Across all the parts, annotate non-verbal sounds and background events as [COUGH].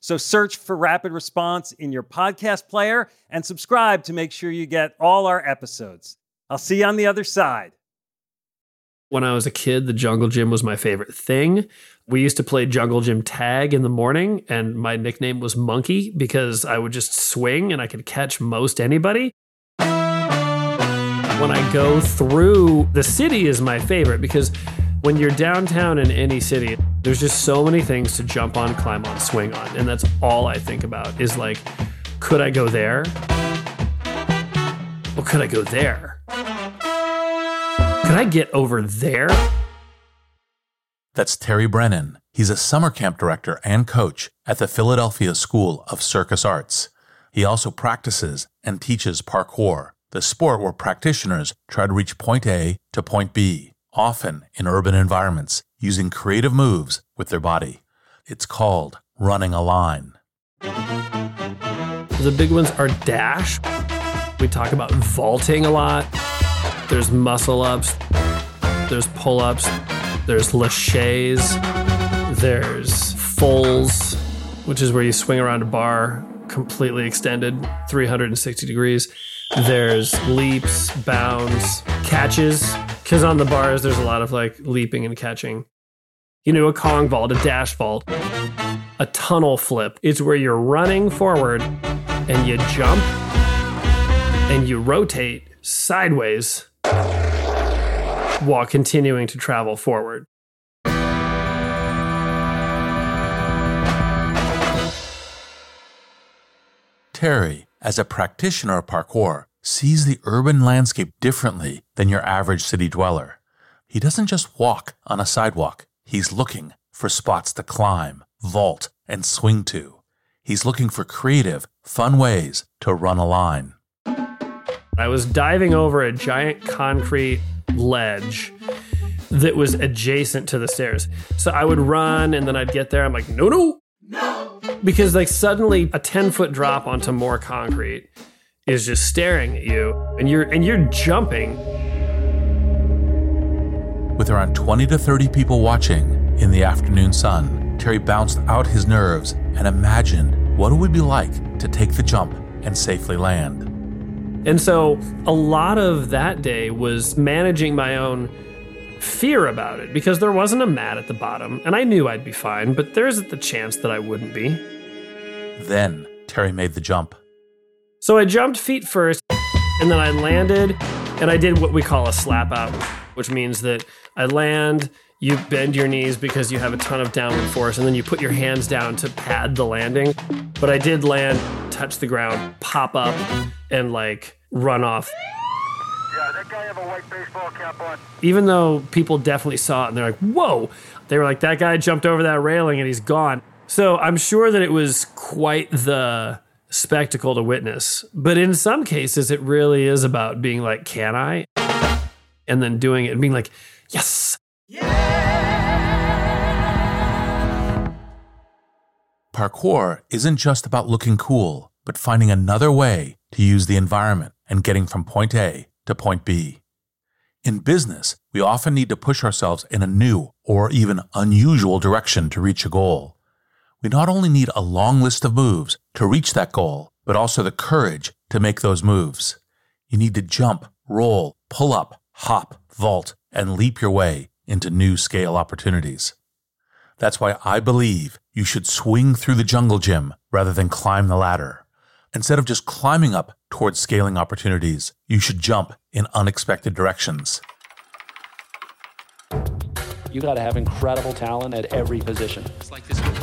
So search for Rapid Response in your podcast player and subscribe to make sure you get all our episodes. I'll see you on the other side. When I was a kid, the jungle gym was my favorite thing. We used to play jungle gym tag in the morning, and my nickname was Monkey because I would just swing and I could catch most anybody. When I go through the city is my favorite because when you're downtown in any city, there's just so many things to jump on, climb on, swing on. And that's all I think about is like, could I go there? Well, could I go there? Could I get over there? That's Terry Brennan. He's a summer camp director and coach at the Philadelphia School of Circus Arts. He also practices and teaches parkour, the sport where practitioners try to reach point A to point B often in urban environments, using creative moves with their body. It's called running a line. The big ones are dash. We talk about vaulting a lot. There's muscle ups, there's pull ups, there's laches, there's fulls, which is where you swing around a bar completely extended 360 degrees. There's leaps, bounds, catches, because on the bars, there's a lot of like leaping and catching. You know, a Kong vault, a dash vault, a tunnel flip. It's where you're running forward and you jump and you rotate sideways while continuing to travel forward. Terry, as a practitioner of parkour, sees the urban landscape differently than your average city dweller. He doesn't just walk on a sidewalk, he's looking for spots to climb, vault, and swing to. He's looking for creative, fun ways to run a line. I was diving over a giant concrete ledge that was adjacent to the stairs. So I would run and then I'd get there. I'm like, no, no, no. Because like suddenly a 10 foot drop onto more concrete is just staring at you and you're and you're jumping. With around 20 to 30 people watching in the afternoon sun, Terry bounced out his nerves and imagined what it would be like to take the jump and safely land. And so a lot of that day was managing my own fear about it because there wasn't a mat at the bottom and I knew I'd be fine, but there's the chance that I wouldn't be. Then Terry made the jump. So I jumped feet first, and then I landed, and I did what we call a slap out, which means that I land, you bend your knees because you have a ton of downward force, and then you put your hands down to pad the landing. But I did land, touch the ground, pop up, and like run off. Yeah, that guy have a white baseball cap on. Even though people definitely saw it and they're like, whoa, they were like, that guy jumped over that railing and he's gone. So I'm sure that it was quite the spectacle to witness. But in some cases, it really is about being like, can I? And then doing it and being like, yes. Parkour isn't just about looking cool, but finding another way to use the environment and getting from point A to point B. In business, we often need to push ourselves in a new or even unusual direction to reach a goal. We not only need a long list of moves to reach that goal, but also the courage to make those moves. You need to jump, roll, pull up, hop, vault, and leap your way into new scale opportunities. That's why I believe you should swing through the jungle gym rather than climb the ladder. Instead of just climbing up towards scaling opportunities, you should jump in unexpected directions. You got to have incredible talent at every position. It's like this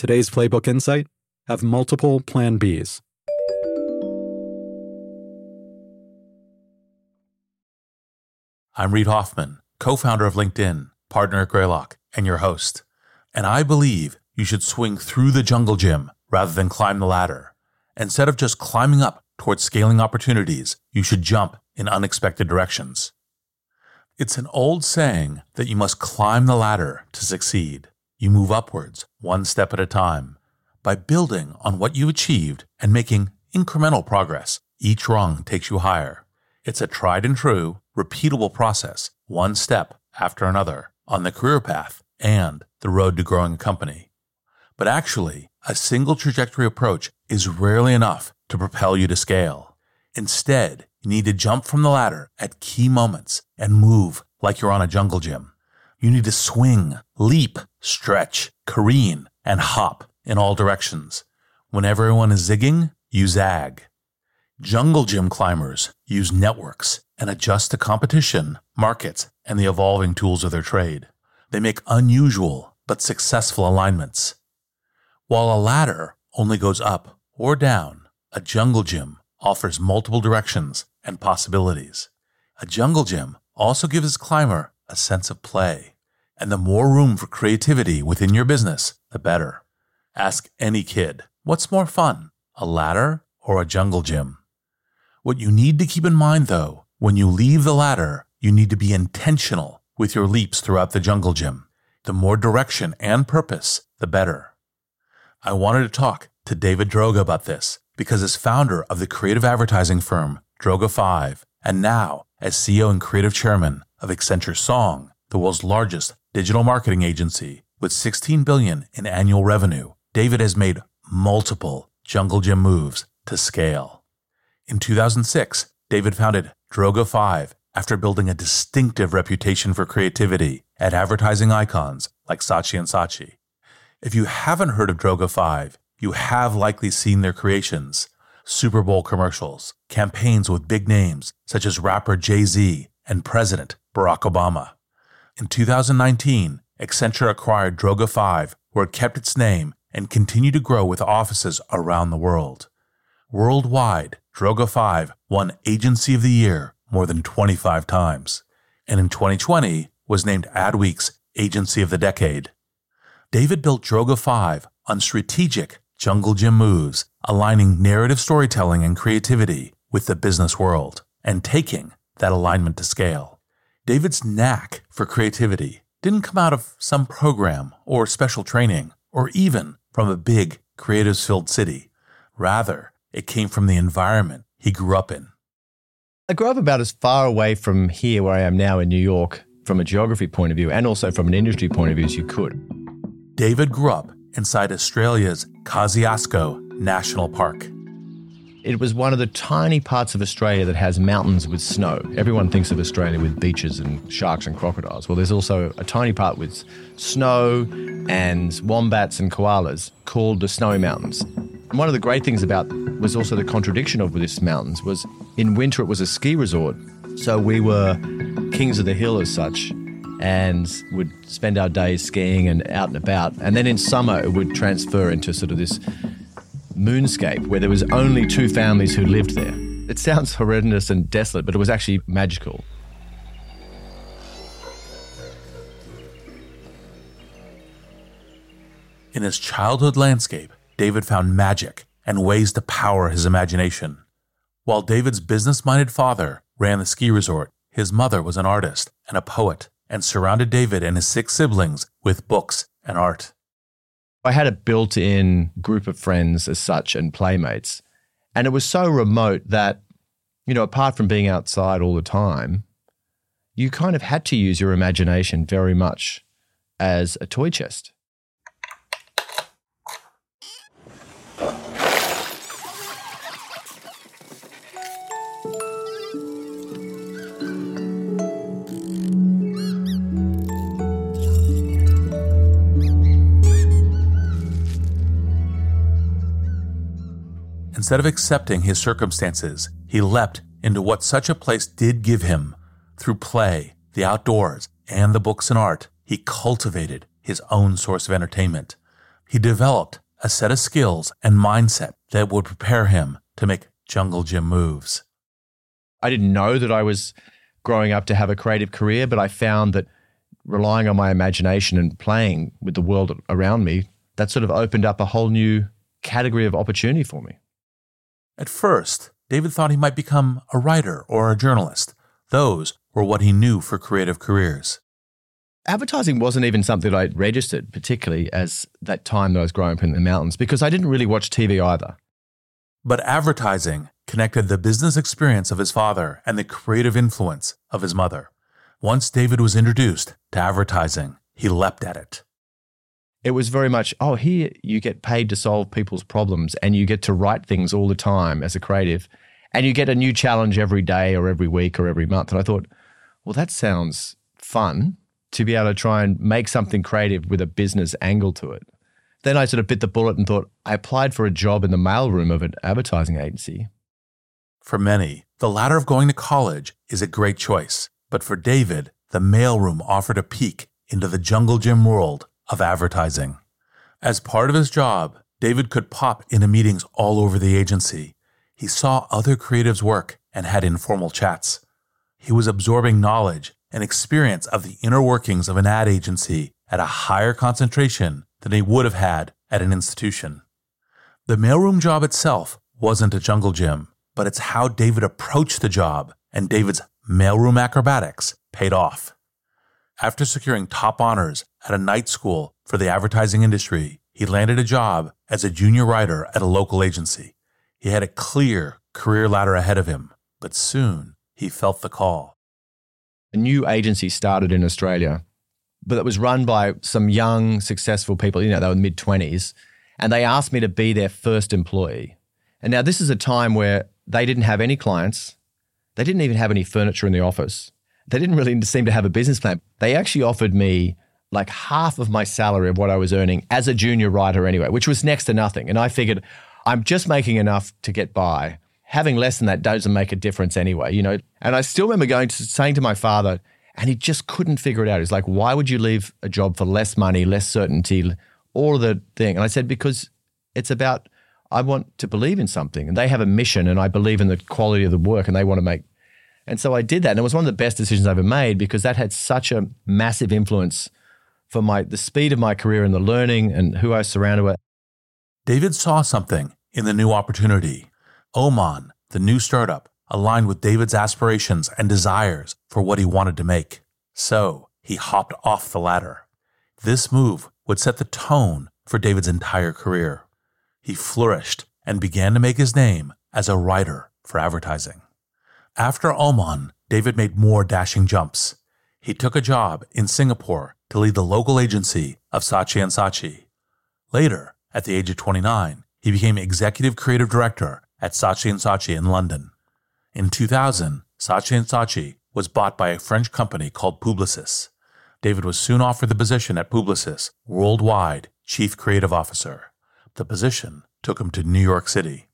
Today's Playbook Insight have multiple Plan Bs. I'm Reid Hoffman, co founder of LinkedIn, partner at Greylock, and your host. And I believe you should swing through the jungle gym rather than climb the ladder. Instead of just climbing up towards scaling opportunities, you should jump in unexpected directions. It's an old saying that you must climb the ladder to succeed. You move upwards, one step at a time. By building on what you achieved and making incremental progress, each rung takes you higher. It's a tried and true, repeatable process, one step after another, on the career path and the road to growing a company. But actually, a single trajectory approach is rarely enough to propel you to scale. Instead, you need to jump from the ladder at key moments and move like you're on a jungle gym. You need to swing, leap, stretch, careen, and hop in all directions. When everyone is zigging, you zag. Jungle gym climbers use networks and adjust to competition, markets, and the evolving tools of their trade. They make unusual but successful alignments. While a ladder only goes up or down, a jungle gym offers multiple directions and possibilities. A jungle gym also gives its climber a sense of play. And the more room for creativity within your business, the better. Ask any kid, what's more fun, a ladder or a jungle gym? What you need to keep in mind though, when you leave the ladder, you need to be intentional with your leaps throughout the jungle gym. The more direction and purpose, the better. I wanted to talk to David Droga about this because as founder of the creative advertising firm Droga 5 and now as CEO and creative chairman of Accenture Song, the world's largest digital marketing agency with 16 billion in annual revenue, David has made multiple jungle gym moves to scale. In 2006, David founded Droga 5 after building a distinctive reputation for creativity at advertising icons like Saatchi and Saatchi. If you haven't heard of Droga 5, you have likely seen their creations Super Bowl commercials, campaigns with big names such as rapper Jay Z and President Barack Obama. In 2019, Accenture acquired Droga 5, where it kept its name and continued to grow with offices around the world. Worldwide, Droga 5 won Agency of the Year more than 25 times, and in 2020 was named Adweek's Agency of the Decade. David built Droga 5 on strategic jungle gym moves, aligning narrative storytelling and creativity with the business world and taking that alignment to scale. David's knack for creativity didn't come out of some program or special training or even from a big creatives filled city. Rather, It came from the environment he grew up in. I grew up about as far away from here, where I am now in New York, from a geography point of view and also from an industry point of view as you could. David grew up inside Australia's Kosciuszko National Park. It was one of the tiny parts of Australia that has mountains with snow. Everyone thinks of Australia with beaches and sharks and crocodiles. Well, there's also a tiny part with snow and wombats and koalas called the Snowy Mountains. And one of the great things about was also the contradiction of this mountains was in winter it was a ski resort. So we were kings of the hill as such and would spend our days skiing and out and about. And then in summer it would transfer into sort of this moonscape where there was only two families who lived there. It sounds horrendous and desolate, but it was actually magical. In his childhood landscape, David found magic and ways to power his imagination. While David's business minded father ran the ski resort, his mother was an artist and a poet and surrounded David and his six siblings with books and art. I had a built in group of friends as such and playmates. And it was so remote that, you know, apart from being outside all the time, you kind of had to use your imagination very much as a toy chest. Instead of accepting his circumstances, he leapt into what such a place did give him. Through play, the outdoors, and the books and art, he cultivated his own source of entertainment. He developed a set of skills and mindset that would prepare him to make jungle gym moves. I didn't know that I was growing up to have a creative career, but I found that relying on my imagination and playing with the world around me, that sort of opened up a whole new category of opportunity for me. At first, David thought he might become a writer or a journalist. Those were what he knew for creative careers. Advertising wasn't even something that I registered, particularly as that time that I was growing up in the mountains, because I didn't really watch TV either. But advertising connected the business experience of his father and the creative influence of his mother. Once David was introduced to advertising, he leapt at it it was very much, oh, here you get paid to solve people's problems and you get to write things all the time as a creative and you get a new challenge every day or every week or every month. And I thought, well, that sounds fun to be able to try and make something creative with a business angle to it. Then I sort of bit the bullet and thought, I applied for a job in the mailroom of an advertising agency. For many, the ladder of going to college is a great choice. But for David, the mailroom offered a peek into the jungle gym world of advertising. As part of his job, David could pop into meetings all over the agency. He saw other creatives work and had informal chats. He was absorbing knowledge and experience of the inner workings of an ad agency at a higher concentration than he would have had at an institution. The mailroom job itself wasn't a jungle gym, but it's how David approached the job and David's mailroom acrobatics paid off. After securing top honors at a night school for the advertising industry, he landed a job as a junior writer at a local agency. He had a clear career ladder ahead of him, but soon he felt the call. A new agency started in Australia, but it was run by some young, successful people. You know, they were mid 20s, and they asked me to be their first employee. And now, this is a time where they didn't have any clients, they didn't even have any furniture in the office they didn't really seem to have a business plan. They actually offered me like half of my salary of what I was earning as a junior writer anyway, which was next to nothing. And I figured I'm just making enough to get by. Having less than that doesn't make a difference anyway, you know. And I still remember going to saying to my father, and he just couldn't figure it out. He's like, "Why would you leave a job for less money, less certainty, all the thing?" And I said, "Because it's about I want to believe in something, and they have a mission, and I believe in the quality of the work, and they want to make and so I did that. And it was one of the best decisions I ever made because that had such a massive influence for my the speed of my career and the learning and who I surrounded with. David saw something in the new opportunity. Omon, the new startup, aligned with David's aspirations and desires for what he wanted to make. So he hopped off the ladder. This move would set the tone for David's entire career. He flourished and began to make his name as a writer for advertising. After Omon, David made more dashing jumps. He took a job in Singapore to lead the local agency of Saatchi & Saatchi. Later, at the age of 29, he became executive creative director at Saatchi & Saatchi in London. In 2000, Saatchi & Saatchi was bought by a French company called Publicis. David was soon offered the position at Publicis, worldwide chief creative officer. The position took him to New York City.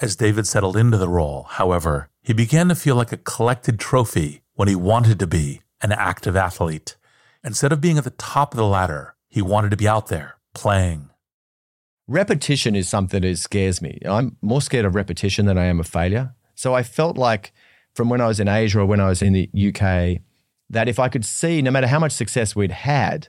As David settled into the role, however, he began to feel like a collected trophy when he wanted to be an active athlete. Instead of being at the top of the ladder, he wanted to be out there playing. Repetition is something that scares me. I'm more scared of repetition than I am of failure. So I felt like from when I was in Asia or when I was in the UK, that if I could see, no matter how much success we'd had,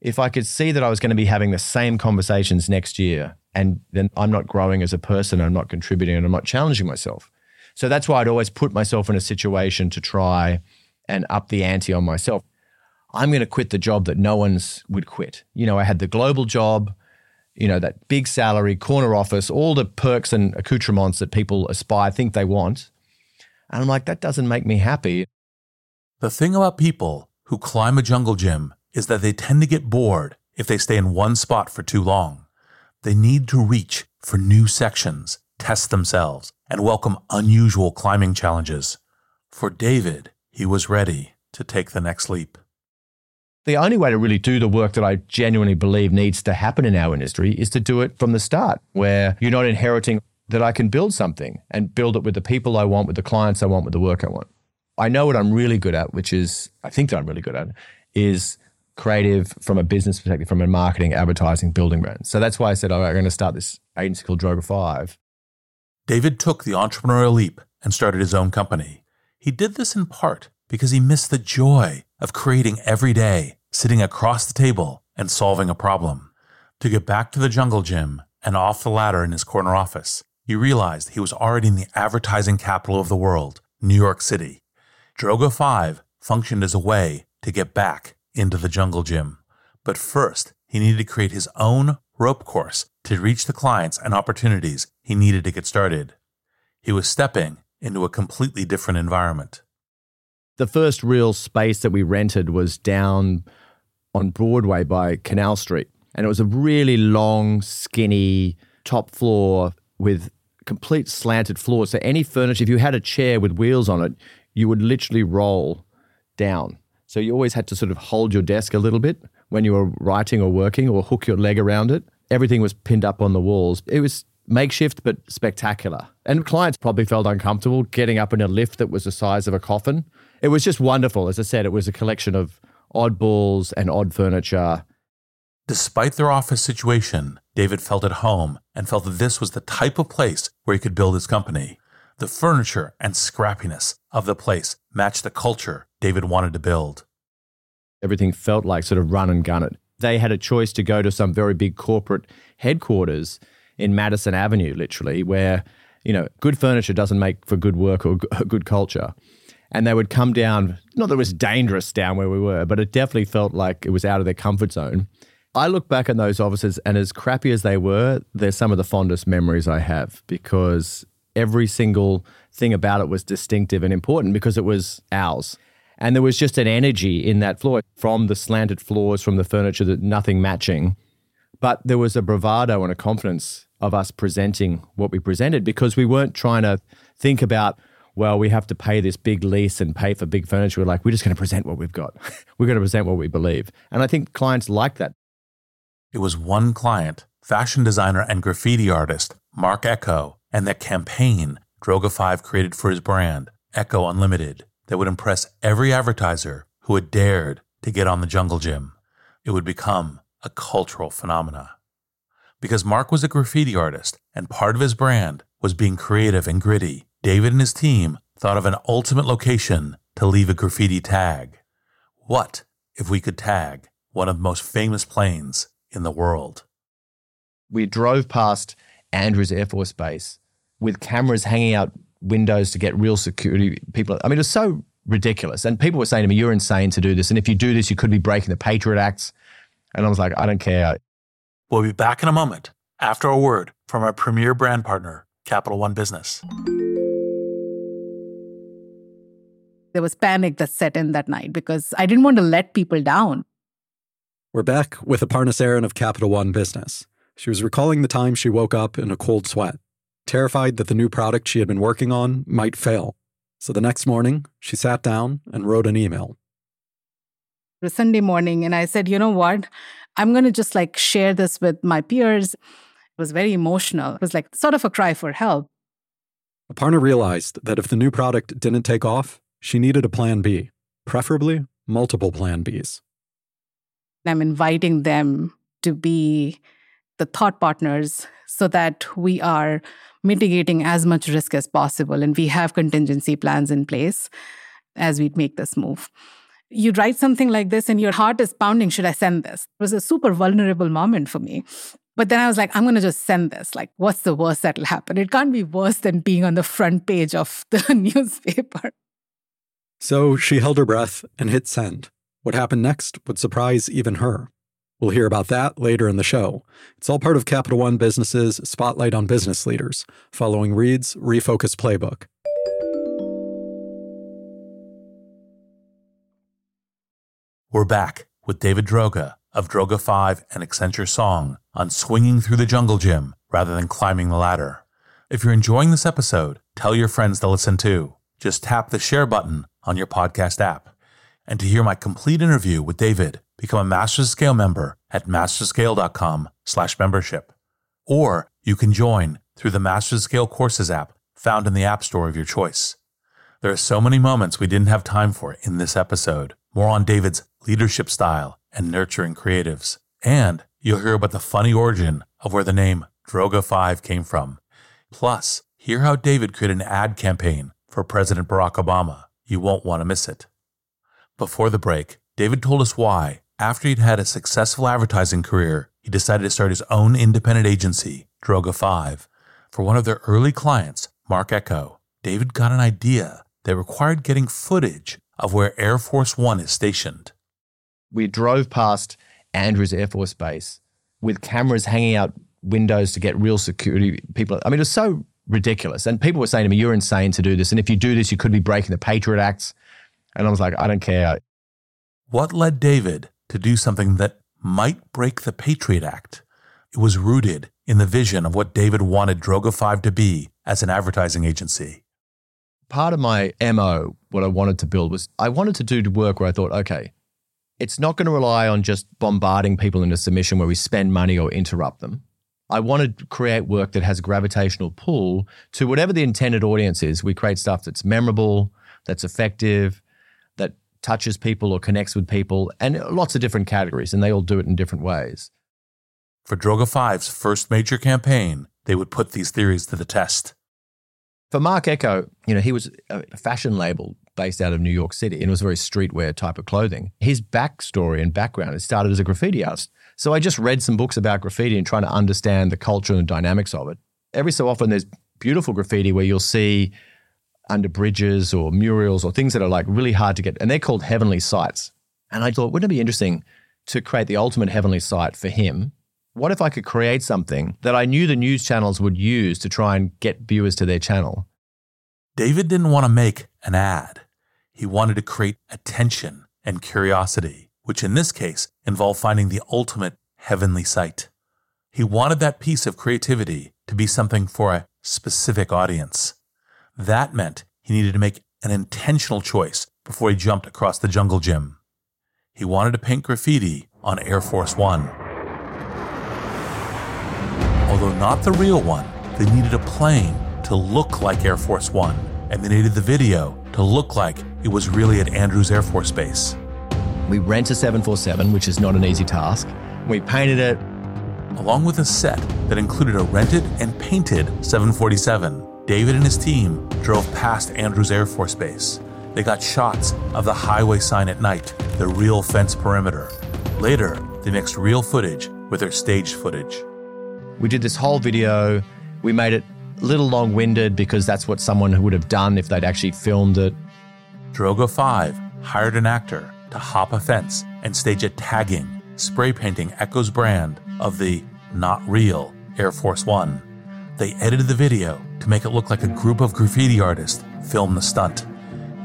if I could see that I was going to be having the same conversations next year, and then I'm not growing as a person, I'm not contributing, and I'm not challenging myself. So that's why I'd always put myself in a situation to try and up the ante on myself. I'm going to quit the job that no one's would quit. You know, I had the global job, you know, that big salary, corner office, all the perks and accoutrements that people aspire, think they want. And I'm like, that doesn't make me happy. The thing about people who climb a jungle gym is that they tend to get bored if they stay in one spot for too long. They need to reach for new sections, test themselves, and welcome unusual climbing challenges. For David, he was ready to take the next leap. The only way to really do the work that I genuinely believe needs to happen in our industry is to do it from the start, where you're not inheriting that I can build something and build it with the people I want, with the clients I want, with the work I want. I know what I'm really good at, which is, I think that I'm really good at, is creative from a business perspective, from a marketing, advertising, building brand. So that's why I said, right, I'm going to start this agency called Droga 5. David took the entrepreneurial leap and started his own company. He did this in part because he missed the joy of creating every day, sitting across the table and solving a problem. To get back to the jungle gym and off the ladder in his corner office, he realized he was already in the advertising capital of the world, New York City. Droga 5 functioned as a way to get back into the jungle gym. But first, he needed to create his own rope course to reach the clients and opportunities he needed to get started. He was stepping into a completely different environment. The first real space that we rented was down on Broadway by Canal Street. And it was a really long, skinny top floor with complete slanted floor. So any furniture, if you had a chair with wheels on it, you would literally roll down. So you always had to sort of hold your desk a little bit when you were writing or working or hook your leg around it. Everything was pinned up on the walls. It was makeshift but spectacular. And clients probably felt uncomfortable getting up in a lift that was the size of a coffin. It was just wonderful. As I said, it was a collection of oddballs and odd furniture. Despite their office situation, David felt at home and felt that this was the type of place where he could build his company. The furniture and scrappiness of the place matched the culture David wanted to build. Everything felt like sort of run and gun it. They had a choice to go to some very big corporate headquarters in Madison Avenue, literally, where, you know, good furniture doesn't make for good work or [LAUGHS] good culture. And they would come down, not that it was dangerous down where we were, but it definitely felt like it was out of their comfort zone. I look back at those offices, and as crappy as they were, they're some of the fondest memories I have because every single thing about it was distinctive and important because it was ours. And there was just an energy in that floor from the slanted floors, from the furniture, that nothing matching. But there was a bravado and a confidence of us presenting what we presented because we weren't trying to think about, well, we have to pay this big lease and pay for big furniture. We're like, we're just going to present what we've got. [LAUGHS] we're going to present what we believe. And I think clients like that. It was one client, fashion designer and graffiti artist Marc Ecko, and the campaign Droga 5 created for his brand, Ecko Unlimited, that would impress every advertiser who had dared to get on the jungle gym. It would become a cultural phenomena. Because Marc was a graffiti artist and part of his brand was being creative and gritty, David and his team thought of an ultimate location to leave a graffiti tag. What if we could tag one of the most famous planes in the world? We drove past Andrews Air Force Base with cameras hanging out windows to get real security people. I mean, it was so ridiculous. And people were saying to me, You're insane to do this. And if you do this, you could be breaking the Patriot Acts. And I was like, I don't care. We'll be back in a moment after a word from our premier brand partner, Capital One Business. There was panic that set in that night because I didn't want to let people down. We're back with Aparna Saran of Capital One Business. She was recalling the time she woke up in a cold sweat, terrified that the new product she had been working on might fail. So the next morning, she sat down and wrote an email. Sunday morning, and I said, you know what? I'm going to just like share this with my peers. It was very emotional. It was like sort of a cry for help. Aparna realized that if the new product didn't take off, she needed a plan B, preferably multiple plan Bs. I'm inviting them to be the thought partners so that we are mitigating as much risk as possible and we have contingency plans in place as we make this move. You write something like this and your heart is pounding, should I send this? It was a super vulnerable moment for me. But then I was like, I'm going to just send this. Like, what's the worst that'll happen? It can't be worse than being on the front page of [LAUGHS] the newspaper. So she held her breath and hit send. What happened next would surprise even her. We'll hear about that later in the show. It's all part of Capital One Business's Spotlight on Business Leaders, following Reid's Refocus Playbook. We're back with David Droga of Droga 5 and Accenture Song on swinging through the jungle gym rather than climbing the ladder. If you're enjoying this episode, tell your friends to listen too. Just tap the share button on your podcast app. And to hear my complete interview with David, become a Masters Scale member at masterscale.com slash membership. Or you can join through the Masters Scale Courses app found in the App Store of your choice. There are so many moments we didn't have time for in this episode. More on David's leadership style and nurturing creatives. And you'll hear about the funny origin of where the name Droga 5 came from. Plus, hear how David created an ad campaign for President Barack Obama. You won't want to miss it. Before the break, David told us why, after he'd had a successful advertising career, he decided to start his own independent agency, Droga 5. For one of their early clients, Marc Ecko, David got an idea that required getting footage of where Air Force One is stationed. We drove past Andrews Air Force Base with cameras hanging out windows to get real security people. I mean, it was so ridiculous. And people were saying to me, You're insane to do this. And if you do this, you could be breaking the Patriot Acts. And I was like, I don't care. What led David to do something that might break the Patriot Act? It was rooted in the vision of what David wanted Droga 5 to be as an advertising agency. Part of my MO, what I wanted to build was I wanted to do work where I thought, okay, it's not going to rely on just bombarding people into submission where we spend money or interrupt them. I wanted to create work that has gravitational pull to whatever the intended audience is. We create stuff that's memorable, that's effective, that touches people or connects with people, and lots of different categories, and they all do it in different ways. For Droga 5's first major campaign, they would put these theories to the test. For Marc Ecko, you know, he was a fashion label based out of New York City, and it was very streetwear type of clothing. His backstory and background, it started as a graffiti artist. So I just read some books about graffiti and trying to understand the culture and the dynamics of it. Every so often, there's beautiful graffiti where you'll see under bridges or murals or things that are like really hard to get, and they're called heavenly sites. And I thought, wouldn't it be interesting to create the ultimate heavenly site for him? What if I could create something that I knew the news channels would use to try and get viewers to their channel? David didn't want to make an ad. He wanted to create attention and curiosity which in this case involved finding the ultimate heavenly site. He wanted that piece of creativity to be something for a specific audience. That meant he needed to make an intentional choice before he jumped across the jungle gym. He wanted to paint graffiti on Air Force One. Although not the real one, they needed a plane to look like Air Force One, and they needed the video to look like it was really at Andrews Air Force Base. We rent a 747, which is not an easy task. We painted it. Along with a set that included a rented and painted 747, David and his team drove past Andrews Air Force Base. They got shots of the highway sign at night, the real fence perimeter. Later, they mixed real footage with their staged footage. We did this whole video. We made it a little long winded because that's what someone would have done if they'd actually filmed it. Droga 5 hired an actor to hop a fence and stage a tagging, spray painting Ecko's brand of the not real Air Force One. They edited the video to make it look like a group of graffiti artists filmed the stunt.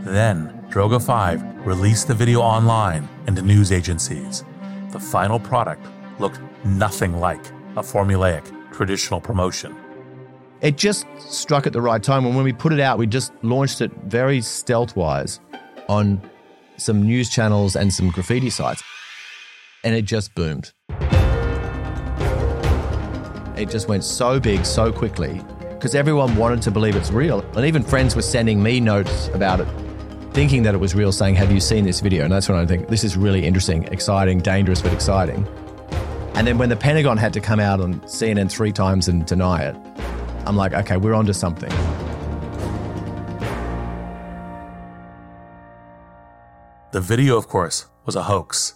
Then, Droga 5 released the video online and to news agencies. The final product looked nothing like a formulaic traditional promotion. It just struck at the right time. And when we put it out, we just launched it very stealth wise on some news channels and some graffiti sites. And it just boomed. It just went so big so quickly because everyone wanted to believe it's real. And even friends were sending me notes about it, thinking that it was real, saying, Have you seen this video? And that's when I think this is really interesting, exciting, dangerous, but exciting. And then when the Pentagon had to come out on CNN three times and deny it, I'm like, okay, we're onto something. The video, of course, was a hoax.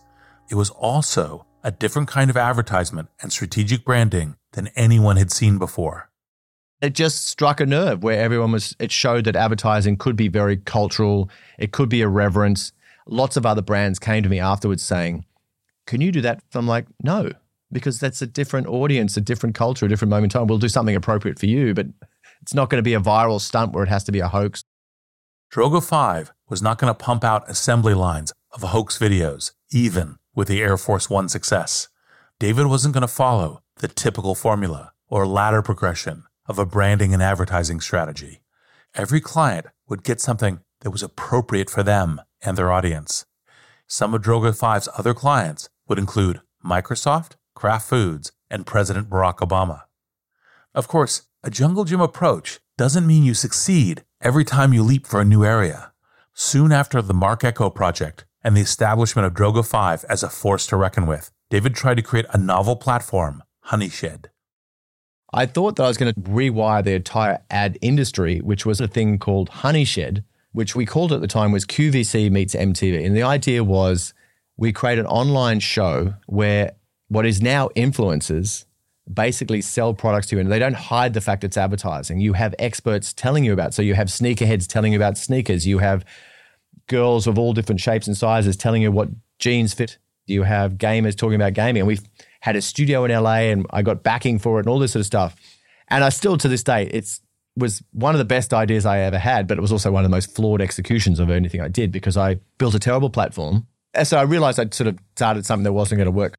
It was also a different kind of advertisement and strategic branding than anyone had seen before. It just struck a nerve where everyone was, it showed that advertising could be very cultural, it could be irreverence. Lots of other brands came to me afterwards saying, Can you do that? I'm like, No, because that's a different audience, a different culture, a different moment in time. We'll do something appropriate for you, but it's not going to be a viral stunt where it has to be a hoax. Droga 5 was not going to pump out assembly lines of hoax videos, even with the Air Force One success. David wasn't going to follow the typical formula or ladder progression of a branding and advertising strategy. Every client would get something that was appropriate for them and their audience. Some of Droga 5's other clients would include Microsoft, Kraft Foods, and President Barack Obama. Of course, a jungle gym approach doesn't mean you succeed every time you leap for a new area. Soon after the Marc Ecko project and the establishment of Droga 5 as a force to reckon with, David tried to create a novel platform, Honeyshed. I thought that I was going to rewire the entire ad industry, which was a thing called Honeyshed, which we called at the time was QVC meets MTV. And the idea was we create an online show where what is now influencers basically sell products to you and they don't hide the fact it's advertising. You have experts telling you about. So you have sneakerheads telling you about sneakers. You have girls of all different shapes and sizes telling you what jeans fit. You have gamers talking about gaming. And we've had a studio in LA and I got backing for it and all this sort of stuff. And I still to this day, it's was one of the best ideas I ever had, but it was also one of the most flawed executions of anything I did because I built a terrible platform. And so I realized I'd sort of started something that wasn't going to work.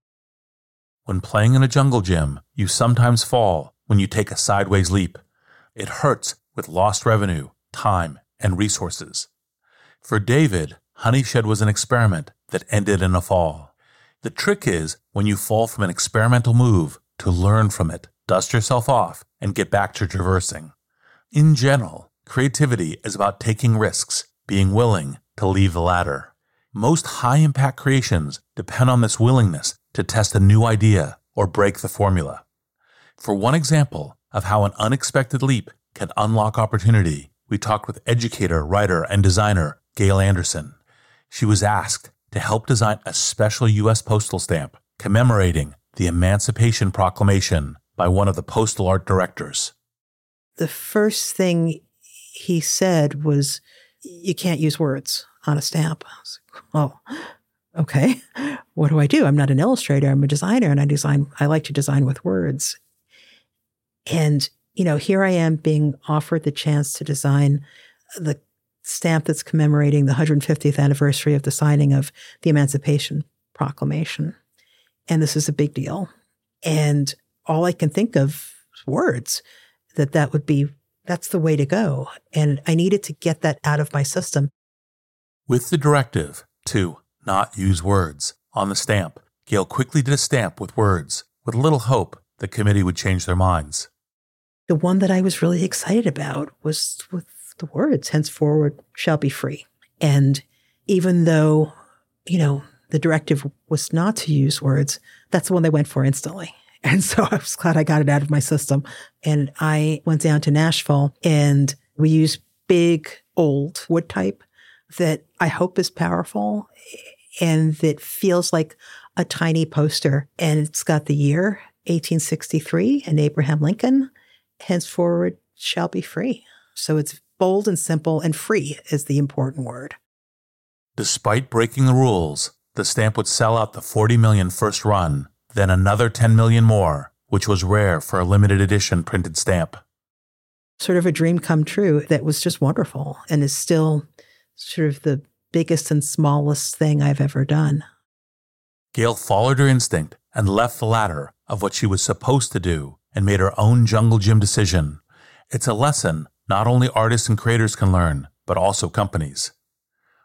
When playing in a jungle gym, you sometimes fall when you take a sideways leap. It hurts with lost revenue, time, and resources. For David, Honeyshed was an experiment that ended in a fall. The trick is when you fall from an experimental move to learn from it, dust yourself off, and get back to traversing. In general, creativity is about taking risks, being willing to leave the ladder. Most high impact creations depend on this willingness to test a new idea or break the formula. For one example of how an unexpected leap can unlock opportunity, we talked with educator, writer, and designer Gail Anderson. She was asked to help design a special U.S. postal stamp commemorating the Emancipation Proclamation by one of the postal art directors. The first thing he said was, You can't use words on a stamp. I was like, Oh, okay. [LAUGHS] What do I do? I'm not an illustrator, I'm a designer, and I design, I like to design with words. And, you know, here I am being offered the chance to design the stamp that's commemorating the 150th anniversary of the signing of the Emancipation Proclamation. And this is a big deal. And all I can think of words that that would be that's the way to go. And I needed to get that out of my system. With the directive to not use words on the stamp, Gail quickly did a stamp with words, with little hope the committee would change their minds. The one that I was really excited about was with the words, henceforward shall be free. And even though, you know, the directive was not to use words, that's the one they went for instantly. [LAUGHS] And so I was glad I got it out of my system. And I went down to Nashville and we used big, old wood type that I hope is powerful and that feels like a tiny poster. And it's got the year 1863 and Abraham Lincoln, henceforward shall be free. So it's bold and simple and free is the important word. Despite breaking the rules, the stamp would sell out the 40 million first run, then another 10 million more which was rare for a limited edition printed stamp. Sort of a dream come true that was just wonderful and is still sort of the biggest and smallest thing I've ever done. Gail followed her instinct and left the ladder of what she was supposed to do and made her own jungle gym decision. It's a lesson not only artists and creators can learn, but also companies.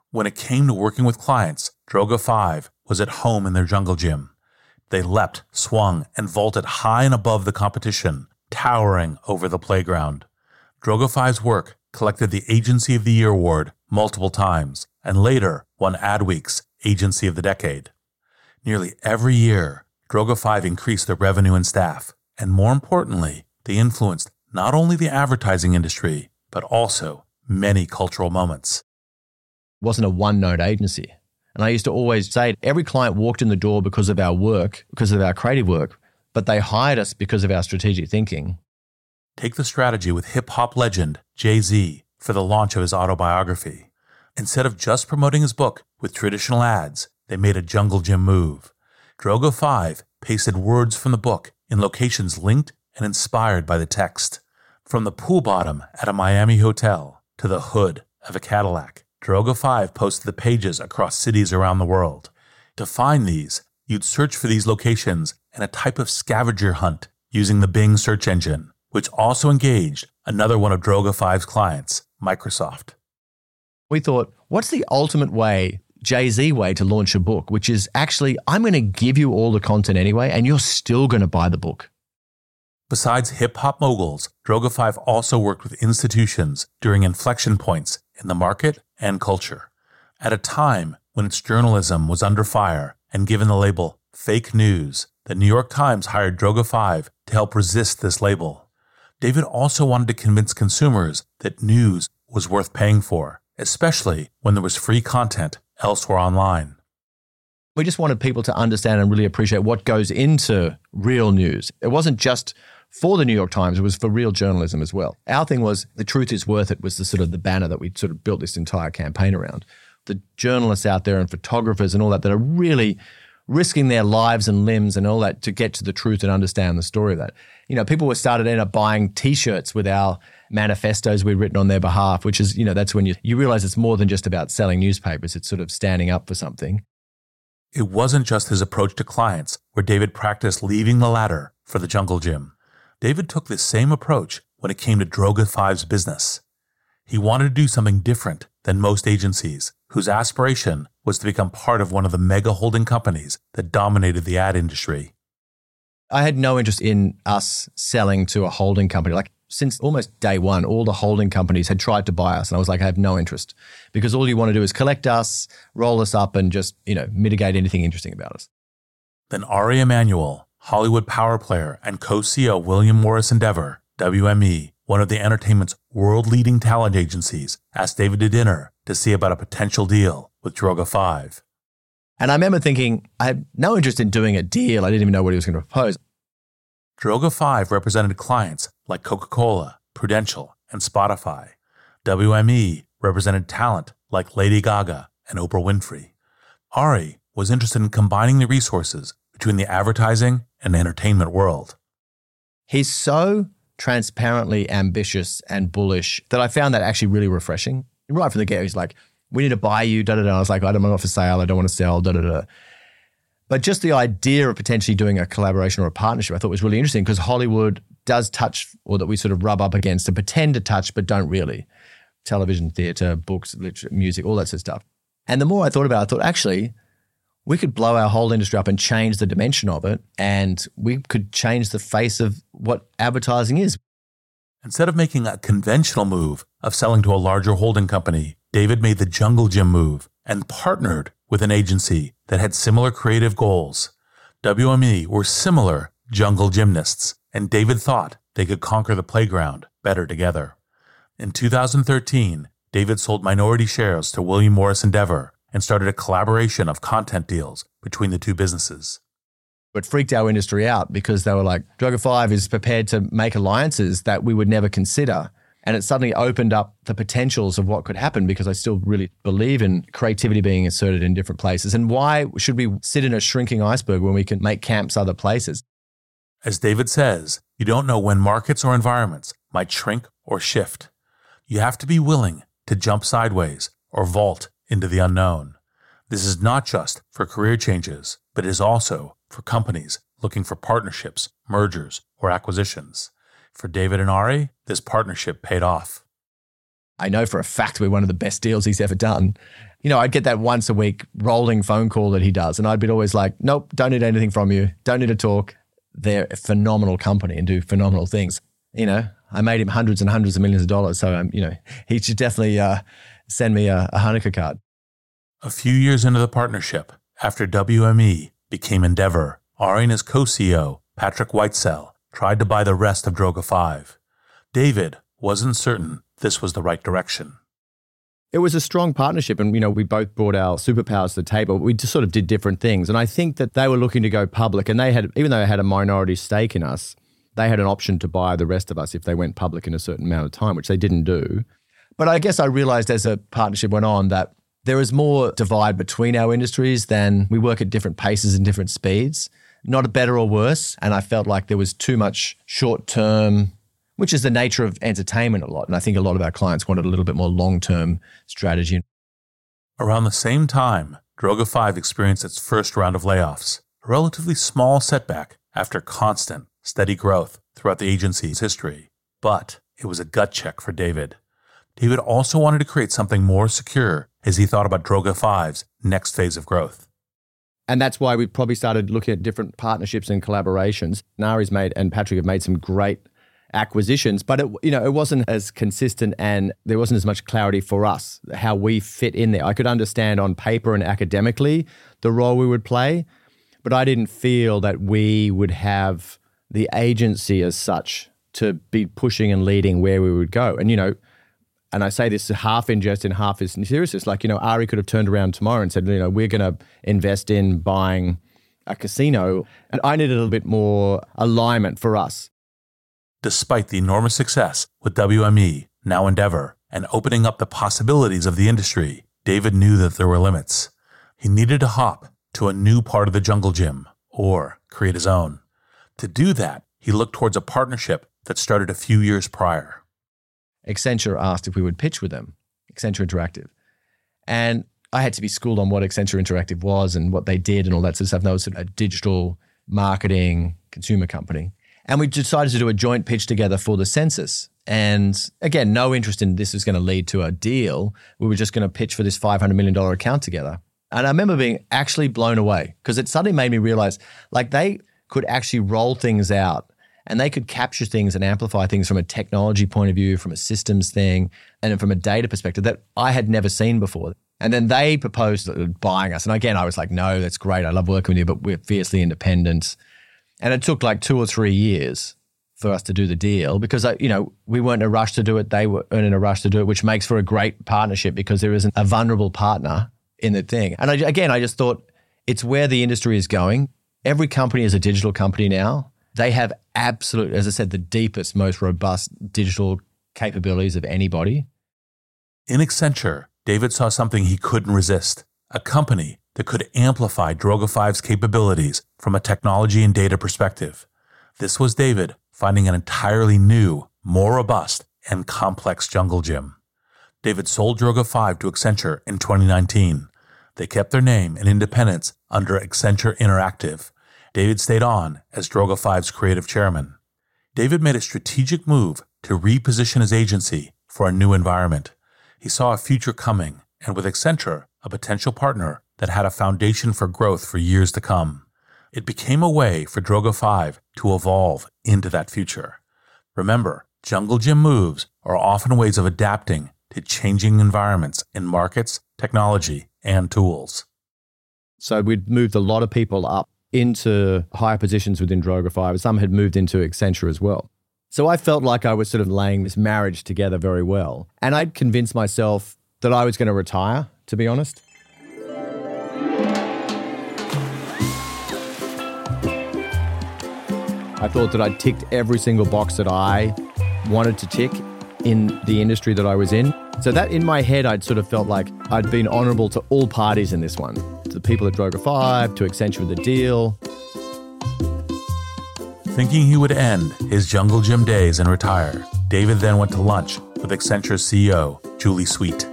When it came to working with clients, Droga 5 was at home in their jungle gym. They leapt, swung, and vaulted high and above the competition, towering over the playground. Droga 5's work collected the Agency of the Year award multiple times and later won Adweek's Agency of the Decade. Nearly every year, Droga 5 increased their revenue and staff, and more importantly, they influenced not only the advertising industry, but also many cultural moments. It wasn't a one note agency. And I used to always say every client walked in the door because of our work, because of our creative work, but they hired us because of our strategic thinking. Take the strategy with hip hop legend Jay Z for the launch of his autobiography. Instead of just promoting his book with traditional ads, they made a jungle gym move. Droga 5 pasted words from the book in locations linked and inspired by the text. From the pool bottom at a Miami hotel to the hood of a Cadillac, Droga 5 posted the pages across cities around the world. To find these, you'd search for these locations in a type of scavenger hunt using the Bing search engine, which also engaged another one of Droga 5's clients, Microsoft. We thought, what's the ultimate way, Jay Z way, to launch a book, which is actually, I'm going to give you all the content anyway, and you're still going to buy the book. Besides hip hop moguls, Droga 5 also worked with institutions during inflection points in the market and culture. At a time when its journalism was under fire and given the label fake news, the New York Times hired Droga 5 to help resist this label. David also wanted to convince consumers that news was worth paying for, especially when there was free content elsewhere online. We just wanted people to understand and really appreciate what goes into real news. It wasn't just for the New York Times, it was for real journalism as well. Our thing was the truth is worth it was the sort of the banner that we sort of built this entire campaign around. The journalists out there and photographers and all that that are really risking their lives and limbs and all that to get to the truth and understand the story of that. You know, people were started end up buying T-shirts with our manifestos we'd written on their behalf, which is, you know, that's when you, you realize it's more than just about selling newspapers. It's sort of standing up for something. It wasn't just his approach to clients, where David practiced leaving the ladder for the jungle gym. David took this same approach when it came to Droga 5's business. He wanted to do something different than most agencies, whose aspiration was to become part of one of the mega holding companies that dominated the ad industry. I had no interest in us selling to a holding company. Like since almost day one, all the holding companies had tried to buy us. And I was like, I have no interest because all you want to do is collect us, roll us up, and just, you know, mitigate anything interesting about us. Then Ari Emanuel, Hollywood power player and co-CEO William Morris Endeavor, WME, one of the entertainment's world-leading talent agencies, asked David to dinner to see about a potential deal with Droga 5. And I remember thinking, I had no interest in doing a deal. I didn't even know what he was going to propose. Droga 5 represented clients like Coca-Cola, Prudential, and Spotify. WME represented talent like Lady Gaga and Oprah Winfrey. Ari was interested in combining the resources between the advertising and entertainment world. He's so transparently ambitious and bullish that I found that actually really refreshing. Right from the get, he's like, "We need to buy you." Da da da. I was like, "I don't want for sale. I don't want to sell." Da da da. But just the idea of potentially doing a collaboration or a partnership, I thought was really interesting because Hollywood does touch, or that we sort of rub up against and pretend to touch, but don't really. Television, theatre, books, literature, music, all that sort of stuff. And the more I thought about it, I thought actually we could blow our whole industry up and change the dimension of it, and we could change the face of what advertising is. Instead of making a conventional move of selling to a larger holding company, David made the jungle gym move and partnered with an agency that had similar creative goals. WME were similar jungle gymnasts, and David thought they could conquer the playground better together. In 2013, David sold minority shares to William Morris Endeavor and started a collaboration of content deals between the two businesses. It freaked our industry out because they were like, Droga 5 is prepared to make alliances that we would never consider. And it suddenly opened up the potentials of what could happen because I still really believe in creativity being inserted in different places. And why should we sit in a shrinking iceberg when we can make camps other places? As David says, you don't know when markets or environments might shrink or shift. You have to be willing to jump sideways or vault into the unknown. This is not just for career changes, but it is also for companies looking for partnerships, mergers, or acquisitions. For David and Ari, this partnership paid off. I know for a fact we're one of the best deals he's ever done. You know, I'd get that once a week rolling phone call that he does, and I'd be always like, nope, don't need anything from you, don't need to talk. They're a phenomenal company and do phenomenal things. You know, I made him hundreds and hundreds of millions of dollars. So, um, you know, he should definitely uh, send me a, a Hanukkah card. A few years into the partnership, after WME became Endeavor, Ari and his co CEO, Patrick Whitesell, tried to buy the rest of Droga 5. David wasn't certain this was the right direction. It was a strong partnership, and you know we both brought our superpowers to the table. We just sort of did different things, and I think that they were looking to go public, and they had, even though they had a minority stake in us, they had an option to buy the rest of us if they went public in a certain amount of time, which they didn't do. But I guess I realized as a partnership went on that there is more divide between our industries than we work at different paces and different speeds, not a better or worse. And I felt like there was too much short term which is the nature of entertainment a lot. And I think a lot of our clients wanted a little bit more long term strategy. Around the same time, Droga 5 experienced its first round of layoffs, a relatively small setback after constant, steady growth throughout the agency's history. But it was a gut check for David. David also wanted to create something more secure as he thought about Droga 5's next phase of growth. And that's why we probably started looking at different partnerships and collaborations. Nari's made and Patrick have made some great acquisitions, but it you know it wasn't as consistent and there wasn't as much clarity for us how we fit in there. I could understand on paper and academically the role we would play, but I didn't feel that we would have the agency as such to be pushing and leading where we would go. And you know, and I say this half in jest and half in seriousness. Like you know, Ari could have turned around tomorrow and said, you know, we're going to invest in buying a casino, and I needed a little bit more alignment for us despite the enormous success with WME, now Endeavor, and opening up the possibilities of the industry, David knew that there were limits. He needed to hop to a new part of the jungle gym or create his own. To do that, he looked towards a partnership that started a few years prior. Accenture asked if we would pitch with them, Accenture Interactive. And I had to be schooled on what Accenture Interactive was and what they did and all that sort of stuff. No, it was a digital marketing consumer company. And we decided to do a joint pitch together for the census. And again, no interest in this is going to lead to a deal. We were just going to pitch for this $500 million account together. And I remember being actually blown away because it suddenly made me realize like they could actually roll things out and they could capture things and amplify things from a technology point of view, from a systems thing, and from a data perspective that I had never seen before. And then they proposed buying us. And again, I was like, no, that's great. I love working with you, but we're fiercely independent. And it took like two or three years for us to do the deal because, you know, we weren't in a rush to do it. They weren't in a rush to do it, which makes for a great partnership because there isn't a vulnerable partner in the thing. And I, again, I just thought it's where the industry is going. Every company is a digital company now. They have absolute, as I said, the deepest, most robust digital capabilities of anybody. In Accenture, David saw something he couldn't resist a company that could amplify Droga 5's capabilities from a technology and data perspective. This was David finding an entirely new, more robust, and complex jungle gym. David sold Droga 5 to Accenture in 2019. They kept their name and independence under Accenture Interactive. David stayed on as Droga 5's creative chairman. David made a strategic move to reposition his agency for a new environment. He saw a future coming, and with Accenture, a potential partner, that had a foundation for growth for years to come. It became a way for Droga 5 to evolve into that future. Remember, jungle gym moves are often ways of adapting to changing environments in markets, technology, and tools. So we'd moved a lot of people up into higher positions within Droga 5. Some had moved into Accenture as well. So I felt like I was sort of laying this marriage together very well. And I'd convinced myself that I was going to retire, to be honest. I thought that I'd ticked every single box that I wanted to tick in the industry that I was in. So that in my head, I'd sort of felt like I'd been honourable to all parties in this one. To the people at Droga 5, to Accenture with the deal. Thinking he would end his jungle gym days and retire, David then went to lunch with Accenture's CEO, Julie Sweet.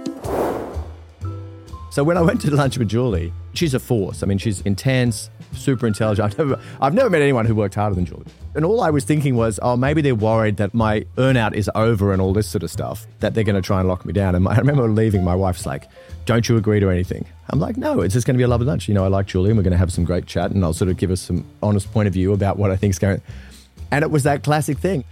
So when I went to lunch with Julie, she's a force. I mean, she's intense, super intelligent. I've never, I've never met anyone who worked harder than Julie. And all I was thinking was, oh, maybe they're worried that my earnout is over and all this sort of stuff, that they're going to try and lock me down. And [LAUGHS] I remember leaving, my wife's like, don't you agree to anything? I'm like, no, it's just going to be a lovely lunch. You know, I like Julie and we're going to have some great chat and I'll sort of give us some honest point of view about what I think's going And it was that classic thing.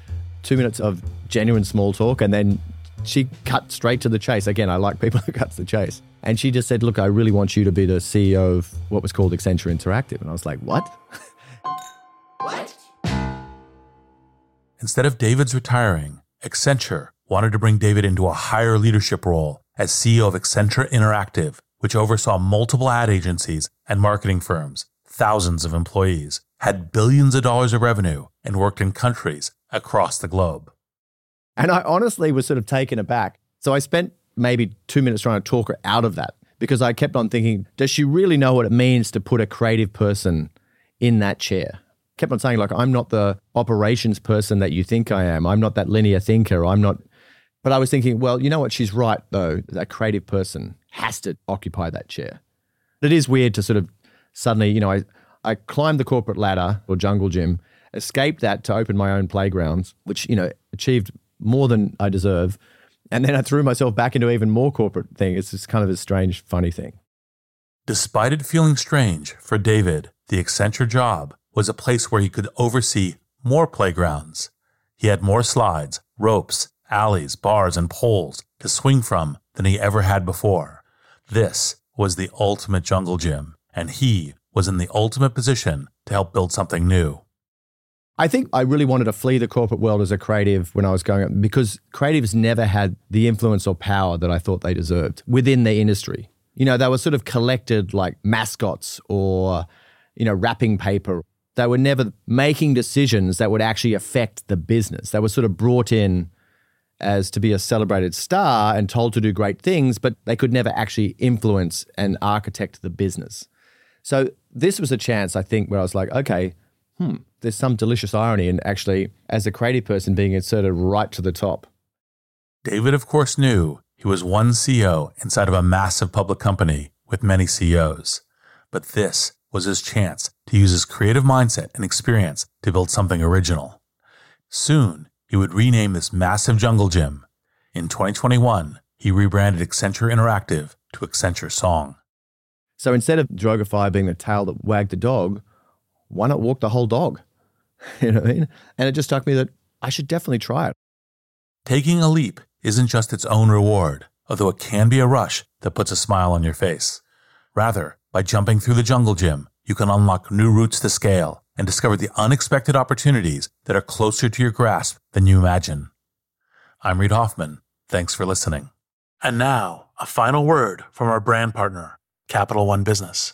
Two minutes of genuine small talk and then she cut straight to the chase. Again, I like people [LAUGHS] who cuts the chase. And she just said, look, I really want you to be the CEO of what was called Accenture Interactive. And I was like, what? [LAUGHS] what? Instead of David's retiring, Accenture wanted to bring David into a higher leadership role as CEO of Accenture Interactive, which oversaw multiple ad agencies and marketing firms, thousands of employees, had billions of dollars of revenue, and worked in countries across the globe. And I honestly was sort of taken aback. So I spent maybe two minutes trying to talk her out of that because I kept on thinking, does she really know what it means to put a creative person in that chair? Kept on saying, like, I'm not the operations person that you think I am. I'm not that linear thinker. I'm not. But I was thinking, well, you know what? She's right, though. That creative person has to occupy that chair. It is weird to sort of suddenly, you know, I, I climbed the corporate ladder or jungle gym, escaped that to open my own playgrounds, which, you know, achieved more than I deserve. And then I threw myself back into even more corporate thing. It's just kind of a strange, funny thing. Despite it feeling strange for David, the Accenture job was a place where he could oversee more playgrounds. He had more slides, ropes, alleys, bars, and poles to swing from than he ever had before. This was the ultimate jungle gym, and he was in the ultimate position to help build something new. I think I really wanted to flee the corporate world as a creative when I was going up because creatives never had the influence or power that I thought they deserved within the industry. You know, they were sort of collected like mascots or, you know, wrapping paper. They were never making decisions that would actually affect the business. They were sort of brought in as to be a celebrated star and told to do great things, but they could never actually influence and architect the business. So this was a chance, I think, where I was like, okay, hmm, there's some delicious irony in actually, as a creative person, being inserted right to the top. David, of course, knew he was one CEO inside of a massive public company with many CEOs. But this was his chance to use his creative mindset and experience to build something original. Soon, he would rename this massive jungle gym. In 2021, he rebranded Accenture Interactive to Accenture Song. So instead of Droga 5 being the tail that wagged the dog, why not walk the whole dog? [LAUGHS] you know what I mean? And it just struck me that I should definitely try it. Taking a leap isn't just its own reward, although it can be a rush that puts a smile on your face. Rather, by jumping through the jungle gym, you can unlock new routes to scale and discover the unexpected opportunities that are closer to your grasp than you imagine. I'm Reid Hoffman. Thanks for listening. And now, a final word from our brand partner, Capital One Business.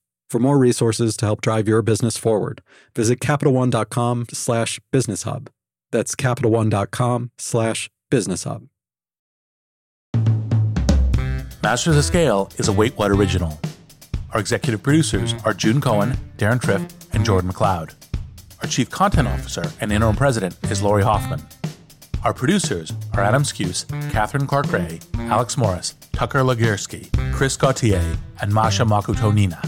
For more resources to help drive your business forward, visit CapitalOne.com slash business hub. That's CapitalOne.com slash business hub. Masters of Scale is a Wait What original. Our executive producers are June Cohen, Deron Triff, and Jordan McLeod. Our chief content officer and interim president is Lori Hoffman. Our producers are Adam Skuse, Catherine Clark Ray, Alex Morris, Tucker Lagierski, Chris Gautier, and Masha Makutonina.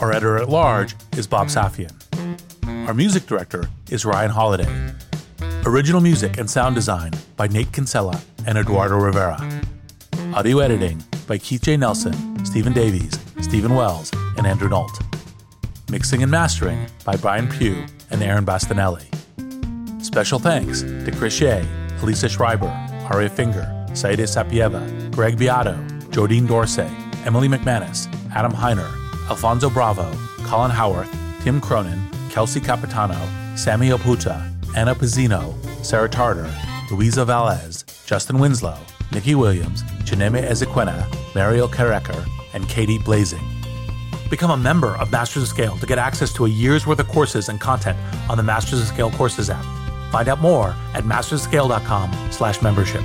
Our editor at large is Bob mm. Safian. Our music director is Ryan Holladay. Original music and sound design by Nate Kinsella and Eduardo Rivera. Audio editing by Keith J. Nelson, Stephen Davies, Stephen Wells, and Andrew Nault. Mixing and mastering by Brian Pugh and Aaron Bastinelli. Special thanks to Chris Shea, Elisa Schreiber, Aria Finger, Saida Sapieva, Greg Beato, Jodine Dorsey, Emily McManus, Adam Heiner, Alfonso Bravo, Colin Howarth, Tim Cronin, Kelsey Capitano, Sammy Oputa, Anna Pizzino, Sarah Tarter, Louisa Valez, Justin Winslow, Nikki Williams, Chineme Ezequena, Mariel Kareker, and Katie Blazing. Become a member of Masters of Scale to get access to a year's worth of courses and content on the Masters of Scale Courses app. Find out more at mastersofscale.com slash membership.